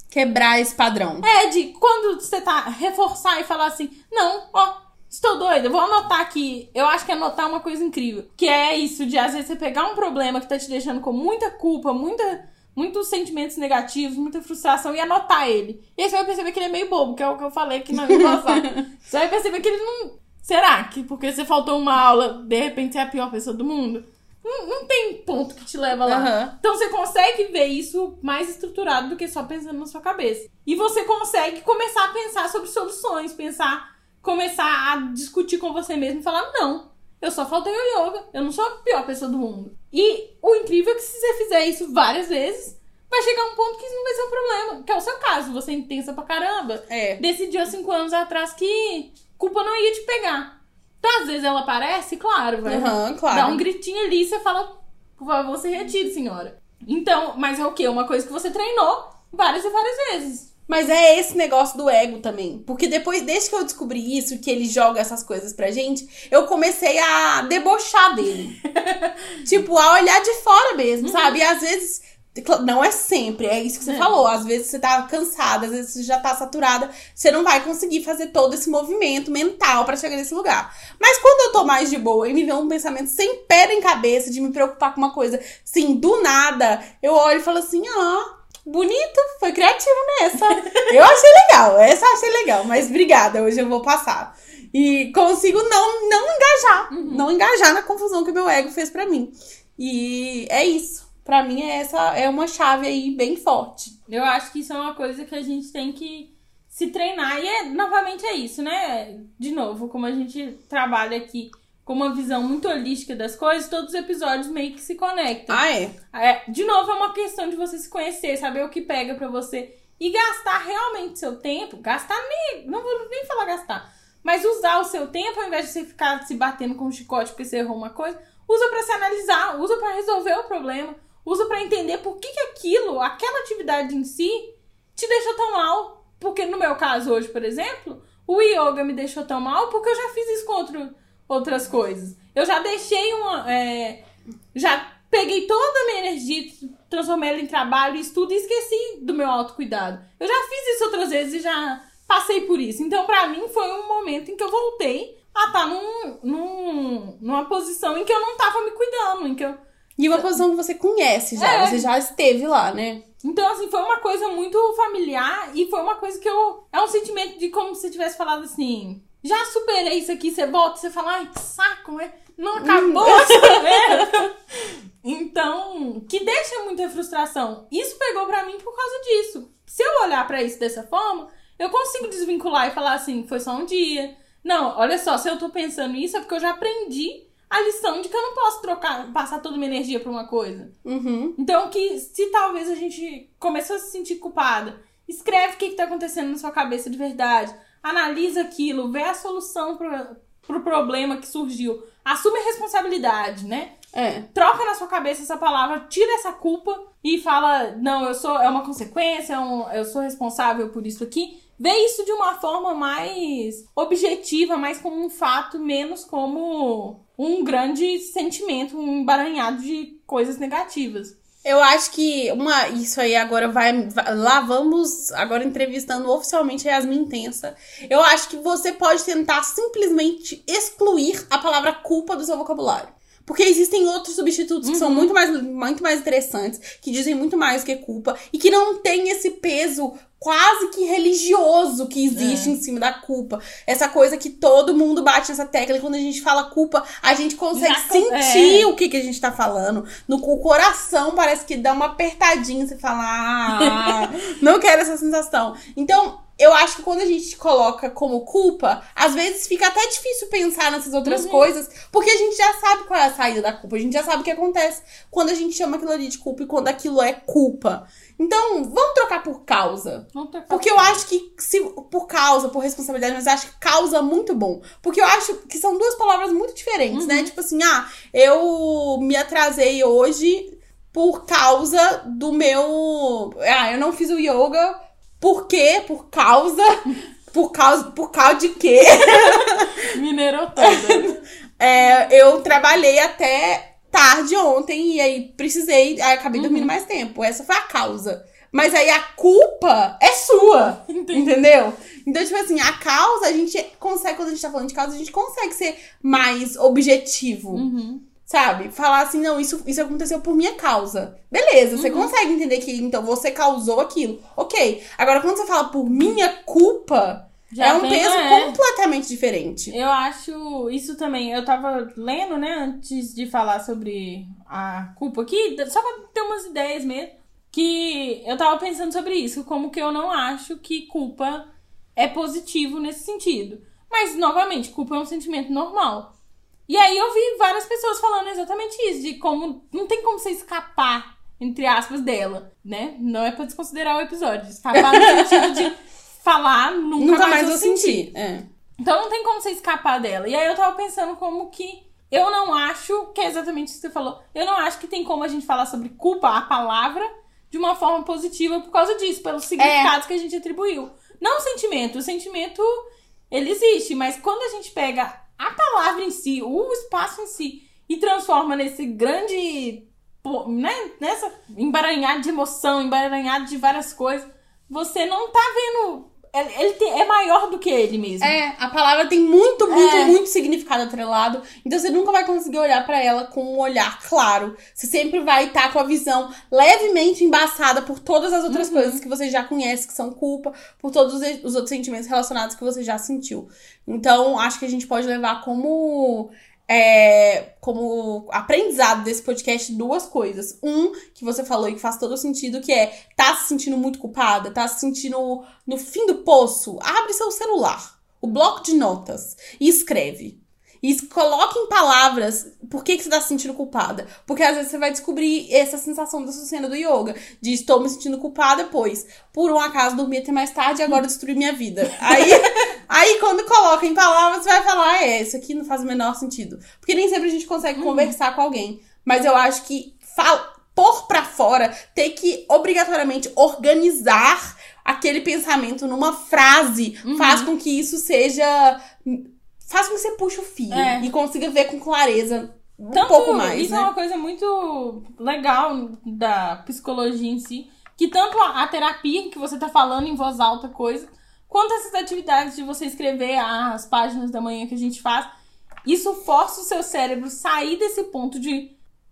Quebrar esse padrão. é, de quando você tá reforçar e falar assim, não, ó, estou doida, vou anotar aqui. Eu acho que anotar é uma coisa incrível. Que é isso, de às vezes você pegar um problema que tá te deixando com muita culpa, muita, muitos sentimentos negativos, muita frustração e anotar ele. E aí você vai perceber que ele é meio bobo, que é o que eu falei aqui na minha. Você vai perceber que ele não. Será que porque você faltou uma aula, de repente você é a pior pessoa do mundo? Não, não tem ponto que te leva lá. Aham. Então você consegue ver isso mais estruturado do que só pensando na sua cabeça. E você consegue começar a pensar sobre soluções, pensar, começar a discutir com você mesmo e falar: não, eu só faltei o yoga, eu não sou a pior pessoa do mundo. E o incrível é que se você fizer isso várias vezes, vai chegar um ponto que isso não vai ser um problema. Que é o seu caso, você é intensa pra caramba. É. Decidiu há cinco anos atrás que culpa não ia te pegar. Então, às vezes ela aparece, claro, vai Aham, claro. dá um gritinho ali e você fala, por favor, se retire, senhora. Então, mas é o quê? Uma coisa que você treinou várias e várias vezes. Mas é esse negócio do ego também. Porque depois, desde que eu descobri isso, que ele joga essas coisas pra gente, eu comecei a debochar dele. tipo, a olhar de fora mesmo, sabe? E às vezes. Não é sempre, é isso que você É. falou. Às vezes você tá cansada, às vezes você já tá saturada, você não vai conseguir fazer todo esse movimento mental pra chegar nesse lugar. Mas quando eu tô mais de boa e me vem um pensamento sem pé em cabeça de me preocupar com uma coisa, assim, do nada, eu olho e falo assim: ah, bonito, foi criativo nessa. Eu achei legal, essa achei legal, mas obrigada, hoje eu vou passar. E consigo não, não engajar, não engajar na confusão que o meu ego fez pra mim. E é isso. Pra mim, é essa é uma chave aí bem forte. Eu acho que isso é uma coisa que a gente tem que se treinar. E é, novamente é isso, né? De novo, como a gente trabalha aqui com uma visão muito holística das coisas, todos os episódios meio que se conectam. Ah, é? É, de novo, é uma questão de você se conhecer, saber o que pega pra você e gastar realmente seu tempo. Gastar nem. Não vou nem falar gastar. Mas usar o seu tempo, ao invés de você ficar se batendo com um chicote porque você errou uma coisa, usa pra se analisar, usa pra resolver o problema, usa pra entender por que, que aquilo, aquela atividade em si, te deixou tão mal. Porque no meu caso hoje, por exemplo, o yoga me deixou tão mal porque eu já fiz isso com outro- outras coisas. Eu já deixei uma. é, já peguei toda a minha energia, transformei ela em trabalho, estudo e esqueci do meu autocuidado. Eu já fiz isso outras vezes e já passei por isso. Então, pra mim, foi um momento em que eu voltei a estar num, num, numa posição em que eu não tava me cuidando, em que eu E uma posição que você conhece já, É. você já esteve lá, né? Então, assim, foi uma coisa muito familiar e foi uma coisa que eu. É um sentimento de como se você tivesse falado assim. Já superei isso aqui, você volta você fala, ai, que saco, né? Não acabou essa merda. Então, que deixa muita frustração. Isso pegou pra mim por causa disso. Se eu olhar pra isso dessa forma, eu consigo desvincular e falar assim, foi só um dia. Não, olha só, se eu tô pensando isso é porque eu já aprendi a lição de que eu não posso trocar, passar toda minha energia pra uma coisa. Uhum. Então, que se talvez a gente começou a se sentir culpada, escreve o que, que tá acontecendo na sua cabeça de verdade, analisa aquilo, vê a solução pro, pro problema que surgiu, assume a responsabilidade, né? É. Troca na sua cabeça essa palavra, tira essa culpa e fala: não, eu sou, é uma consequência, é um- eu sou responsável por isso aqui. Vê isso de uma forma mais objetiva, mais como um fato, menos como um grande sentimento, um embaranhado de coisas negativas. Eu acho que uma, isso aí agora vai, Lá vamos agora entrevistando oficialmente a Yasmin Intensa. Eu acho que você pode tentar simplesmente excluir a palavra culpa do seu vocabulário. Porque existem outros substitutos que são muito mais, muito mais interessantes, que dizem muito mais do que culpa, e que não tem esse peso quase que religioso que existe em cima da culpa. Essa coisa que todo mundo bate nessa tecla, e quando a gente fala culpa, a gente consegue Já sentir é. o que, que a gente tá falando. No co- coração parece que dá uma apertadinha, você fala, ah, não quero essa sensação. Então, eu acho que quando a gente coloca como culpa, às vezes fica até difícil pensar nessas outras coisas, porque a gente já sabe qual é a saída da culpa, a gente já sabe o que acontece quando a gente chama aquilo ali de culpa e quando aquilo é culpa. Então, vamos trocar por causa. Vamos trocar Porque eu acho que se por causa, por responsabilidade, mas eu acho que causa muito bom. Porque eu acho que são duas palavras muito diferentes, né? Tipo assim, ah, eu me atrasei hoje por causa do meu. Ah, eu não fiz o yoga. Por quê? Por causa. Por causa. Por causa de quê? Mineirou toda. É, eu trabalhei até tarde ontem e aí precisei, aí acabei dormindo mais tempo. Essa foi a causa. Mas aí a culpa é sua. Entendi. Entendeu? Então, tipo assim, a causa, a gente consegue, quando a gente tá falando de causa, a gente consegue ser mais objetivo. Uhum. Sabe? Falar assim, não, isso, isso aconteceu por minha causa. Beleza, Uhum. você consegue entender que então você causou aquilo. Ok. Agora, quando você fala por minha culpa, Já é um vem- peso é. completamente diferente. Eu acho isso também. Eu tava lendo, né, antes de falar sobre a culpa aqui, só pra ter umas ideias mesmo. Que eu tava pensando sobre isso, como que eu não acho que culpa é positivo nesse sentido. Mas, novamente, culpa é um sentimento normal. E aí eu vi várias pessoas falando exatamente isso, de como não tem como você escapar, entre aspas, dela, né? Não é pra desconsiderar o episódio, escapar no sentido de falar nunca, Nunca mais, mais sentir. sentir. É. Então não tem como você escapar dela. E aí eu tava pensando como que eu não acho, que é exatamente isso que você falou, eu não acho que tem como a gente falar sobre culpa, a palavra, de uma forma positiva por causa disso, pelos significados que a gente atribuiu. Não o sentimento, o sentimento ele existe, mas quando a gente pega a palavra em si, o espaço em si, e transforma nesse grande, né, nessa embaranhado de emoção, embaranhado de várias coisas, você não tá vendo. Ele, tem- é maior do que ele mesmo. É, a palavra tem muito, muito, É. muito significado atrelado. Então você nunca vai conseguir olhar pra ela com um olhar claro. Você sempre vai estar com a visão levemente embaçada por todas as outras coisas que você já conhece, que são culpa, por todos os os outros sentimentos relacionados que você já sentiu. Então, acho que a gente pode levar como. É, como aprendizado desse podcast duas coisas. Um, que você falou e que faz todo sentido, que é tá se sentindo muito culpada, tá se sentindo no fim do poço, abre seu celular, o bloco de notas e escreve. E coloque em palavras por que, que você tá se sentindo culpada. Porque às vezes você vai descobrir essa sensação dessa cena do yoga. De estou me sentindo culpada, pois por um acaso dormi até mais tarde e agora destruí minha vida. Aí, aí quando coloca em palavras, você vai falar, "Ah, é, isso aqui não faz o menor sentido. Porque nem sempre a gente consegue conversar com alguém. Mas eu acho que fal- pôr pra fora, ter que obrigatoriamente organizar aquele pensamento numa frase, faz com que isso seja. Faz com que você puxe o fio É. e consiga ver com clareza um Tanto, pouco mais, Isso né? é uma coisa muito legal da psicologia em si. Que tanto a, a terapia que você tá falando em voz alta, coisa, quanto essas atividades de você escrever as páginas da manhã que a gente faz, isso força o seu cérebro sair desse ponto de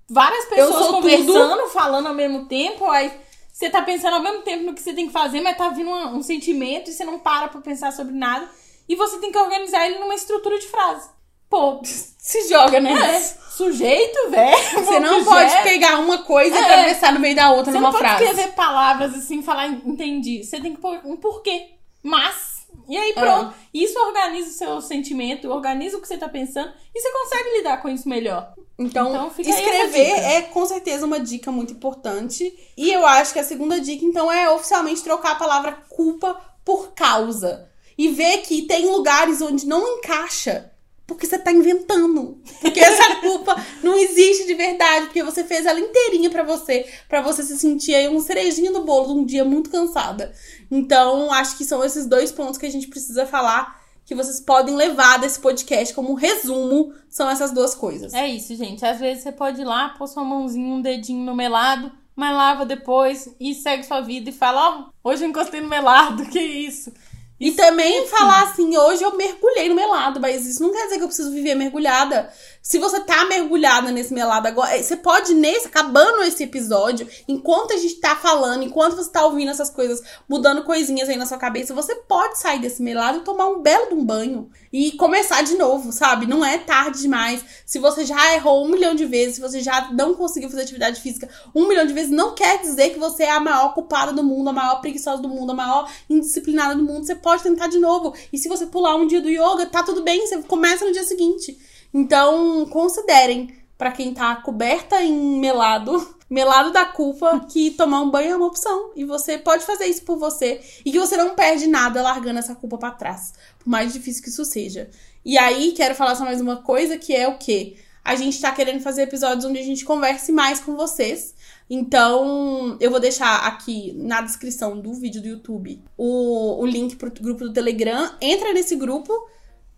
várias pessoas conversando, falando ao mesmo tempo, aí você tá pensando ao mesmo tempo no que você tem que fazer, mas tá vindo uma- um sentimento e você não para pra pensar sobre nada. E você tem que organizar ele numa estrutura de frase. Pô, Se joga, né? é, sujeito, velho. Você não pode pegar uma coisa e É. atravessar no meio da outra Você numa não pode frase. escrever palavras assim e falar entendi. Você tem que pôr um porquê. Mas. E aí pronto. Isso organiza o seu sentimento, organiza o que você tá pensando e você consegue lidar com isso melhor. Então, Então, escrever é com certeza uma dica muito importante. E eu acho que a segunda dica, então, é oficialmente trocar a palavra culpa por causa. E ver que tem lugares onde não encaixa. Porque você tá inventando. Porque essa culpa não existe de verdade. Porque você fez ela inteirinha pra você. Pra você se sentir aí um cerejinho do bolo num dia muito cansada. Então, acho que são esses dois pontos que a gente precisa falar. Que vocês podem levar desse podcast como resumo. São essas duas coisas. É isso, gente. Às vezes você pode ir lá, pôr sua mãozinha, um dedinho no melado, mas lava depois e segue sua vida e fala, ó, hoje eu encostei no melado, que isso? E também falar assim, hoje eu mergulhei no melado, mas isso não quer dizer que eu preciso viver mergulhada. Se você tá mergulhada nesse melado agora, eh, você pode, nesse, acabando esse episódio, enquanto a gente tá falando, enquanto você tá ouvindo essas coisas, mudando coisinhas aí na sua cabeça, você pode sair desse melado e tomar um belo de um banho. E começar de novo, sabe? Não é tarde demais. Se você já errou um milhão de vezes, se você já não conseguiu fazer atividade física um milhão de vezes, não quer dizer que você é a maior culpada do mundo, a maior preguiçosa do mundo, a maior indisciplinada do mundo. Você pode tentar de novo. E se você pular um dia do yoga, tá tudo bem, você começa no dia seguinte. Então, considerem, pra quem tá coberta em melado, melado da culpa, que tomar um banho é uma opção. E você pode fazer isso por você. E que você não perde nada largando essa culpa pra trás. Por mais difícil que isso seja. E aí, quero falar só mais uma coisa, que é o quê? A gente tá querendo fazer episódios onde a gente converse mais com vocês. Então, eu vou deixar aqui na descrição do vídeo do YouTube o, o link pro grupo do Telegram. Entra nesse grupo,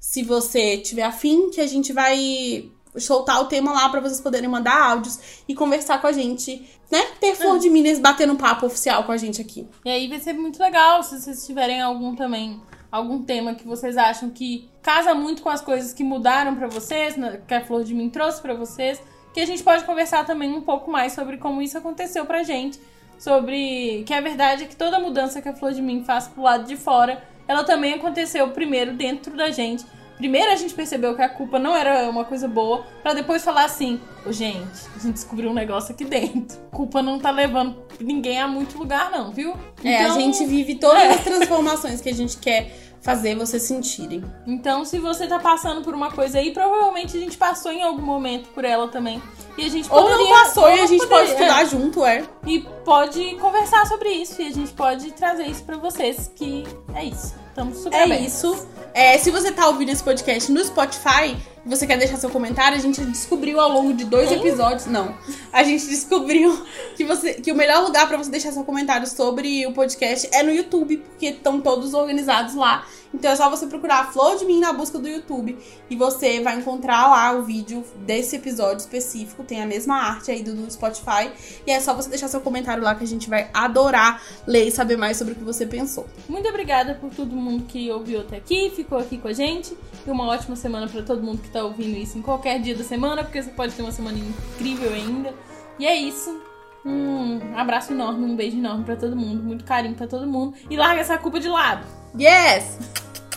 se você tiver afim, que a gente vai soltar o tema lá pra vocês poderem mandar áudios e conversar com a gente, né? Ter flor de Minas batendo papo oficial com a gente aqui. E aí vai ser muito legal se vocês tiverem algum também, algum tema que vocês acham que casa muito com as coisas que mudaram pra vocês, que a Flor de Mim trouxe pra vocês, que a gente pode conversar também um pouco mais sobre como isso aconteceu pra gente, sobre que a verdade é que toda mudança que a Flor de Mim faz pro lado de fora, ela também aconteceu primeiro dentro da gente. Primeiro a gente percebeu que a culpa não era uma coisa boa, pra depois falar assim: "Ô, gente, a gente descobriu um negócio aqui dentro. Culpa não tá levando ninguém a muito lugar não, viu?" É, a Então- gente vive todas as transformações que a gente quer fazer vocês sentirem. Então, se você tá passando por uma coisa aí, provavelmente a gente passou em algum momento por ela também. E a gente Ou poderia... não passou ou e a não gente pode poderia- estudar junto, é. E pode conversar sobre isso. E a gente pode trazer isso pra vocês, que é isso. Estamos super É abertos. isso. É, se você tá ouvindo esse podcast no Spotify e você quer deixar seu comentário, a gente descobriu ao longo de dois Hein? episódios. Não. A gente descobriu que, você, que o melhor lugar pra você deixar seu comentário sobre o podcast é no YouTube, porque estão todos organizados lá. Então é só você procurar a Flor de Mim na busca do YouTube e você vai encontrar lá o vídeo desse episódio específico. Tem a mesma arte aí do, do Spotify. E é só você deixar seu comentário lá que a gente vai adorar ler e saber mais sobre o que você pensou. Muito obrigada por todo mundo que ouviu até aqui, ficou aqui com a gente. E uma ótima semana pra todo mundo que tá ouvindo isso em qualquer dia da semana, porque você pode ter uma semana incrível ainda. E é isso. Um abraço enorme, um beijo enorme pra todo mundo, muito carinho pra todo mundo. E larga essa culpa de lado. Yes!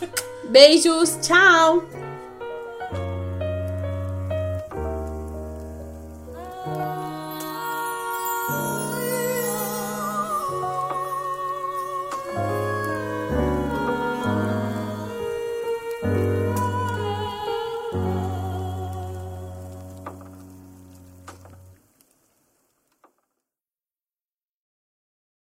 Beijos, tchau!